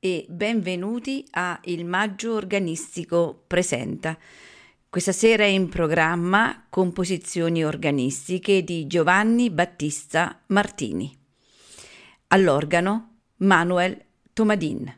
e benvenuti a Il Maggio Organistico Presenta. Questa sera è in programma composizioni organistiche di Giovanni Battista Martini. All'organo Manuel Tomadin.